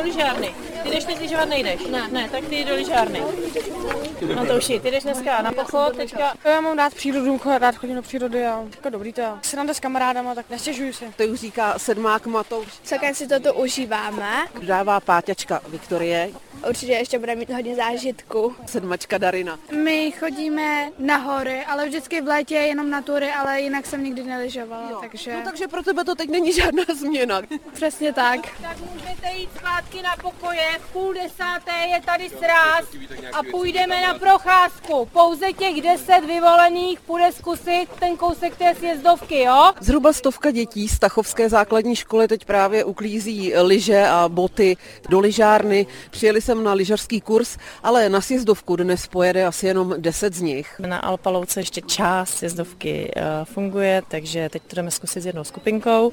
do lyžárny. Ty jdeš teď lyžovat nejdeš? Ne. Ne, tak ty do lyžárny. No to už ty jdeš dneska na pochod, teďka. Já mám rád přírodu, rád chodím do přírody a jako dobrý to. Sranda s kamarádama, tak nestěžuju si. To už říká sedmák Matouš. Celkem si toto užíváme. Dává páťačka Viktorie, Určitě ještě bude mít hodně zážitku. sedmačka Darina. My chodíme na hory, ale vždycky v létě jenom na tury, ale jinak jsem nikdy nelyžovala, takže No takže pro tebe to teď není žádná změna. přesně tak. Můžete jít zpátky na pokoje, v půl desáté je tady sráz a půjdeme na procházku. Pouze těch deset vyvolených půjde zkusit ten kousek té sjezdovky, jo? Zhruba stovka dětí z Tachovské základní školy teď právě uklízí lyže a boty do lyžárny. Přijeli jsem na lyžařský kurz, ale na sjezdovku dnes pojede asi jenom 10 z nich. Na Alpalouce ještě část sjezdovky eh, funguje, takže teď to jdeme zkusit s jednou skupinkou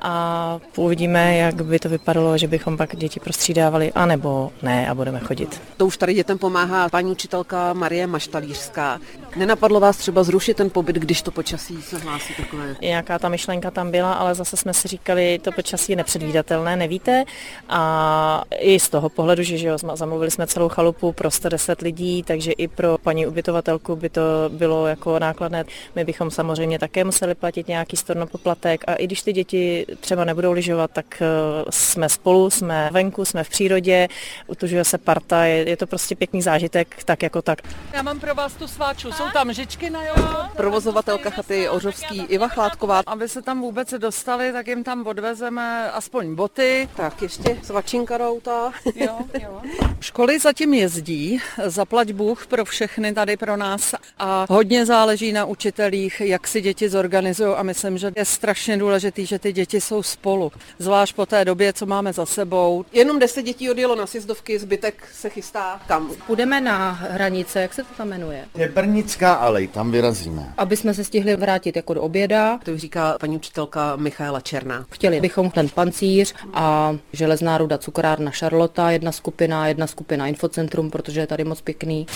a uvidíme, jak by to vypadalo, že bychom pak děti prostřídávali, anebo ne a budeme chodit. To už tady dětem pomáhá paní učitelka Marie Maštalířská. Nenapadlo vás třeba zrušit ten pobyt, když to počasí se hlásí takové? Nějaká ta myšlenka tam byla, ale zase jsme si říkali, to počasí je nepředvídatelné, nevíte. A i z toho pohledu, že, že jo, zamluvili jsme celou chalupu pro 110 lidí, takže i pro paní ubytovatelku by to bylo jako nákladné. My bychom samozřejmě také museli platit nějaký stornopoplatek a i když ty děti třeba nebudou lyžovat, tak eh, jsme spolu, jsme venku, jsme v přírodě, utužuje se parta, je, je to prostě pěkný zážitek, tak jako tak. Já mám pro vás tu sváču. Jsou tam žičky na jogu. Provozovatelka chaty Ořovský Iva Chládková. Aby se tam vůbec dostali, tak jim tam odvezeme aspoň boty. Tak ještě svačinka routa. Jo, jo. Školy zatím jezdí, zaplať Bůh pro všechny tady pro nás a hodně záleží na učitelích, jak si děti zorganizují a myslím, že je strašně důležitý, že ty děti jsou spolu, zvlášť po té době, co máme za sebou. Jenom 10 dětí odjelo na sjezdovky, zbytek se chystá kam? Půjdeme na hranice, jak se to tam jmenuje? Je Brnická alej, tam vyrazíme. Aby jsme se stihli vrátit jako do oběda. To už říká paní učitelka Michaela Černá. Chtěli bychom ten pancíř a železná ruda cukrárna Charlotta, jedna skupina, jedna skupina Infocentrum, protože je tady moc pěkný.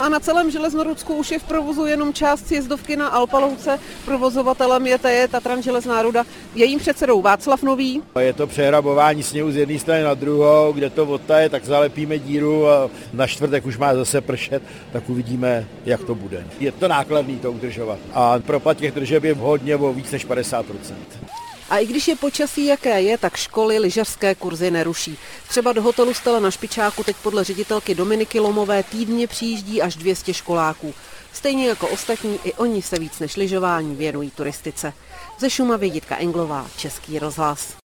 A na celém Železnorudsku už je v provozu jenom část sjezdovky na Alpalouce. Provozovatelem je TJ Tatran Železná ruda. Jejím předsedou Václav Nový. Je to přehrabování sněhu z jedné strany na druhou, kde to odtaje, tak zalepíme díru a na čtvrtek už má zase pršet, tak uvidíme, jak to bude. Je to nákladný to udržovat a propad těch držeb je hodně o víc než 50%. A i když je počasí jaké je, tak školy lyžařské kurzy neruší. Třeba do hotelu Stella na Špičáku teď podle ředitelky Dominiky Lomové týdně přijíždí až 200 školáků. Stejně jako ostatní, i oni se víc než lyžování věnují turistice. Ze Šumavy Jitka Englová, Český rozhlas.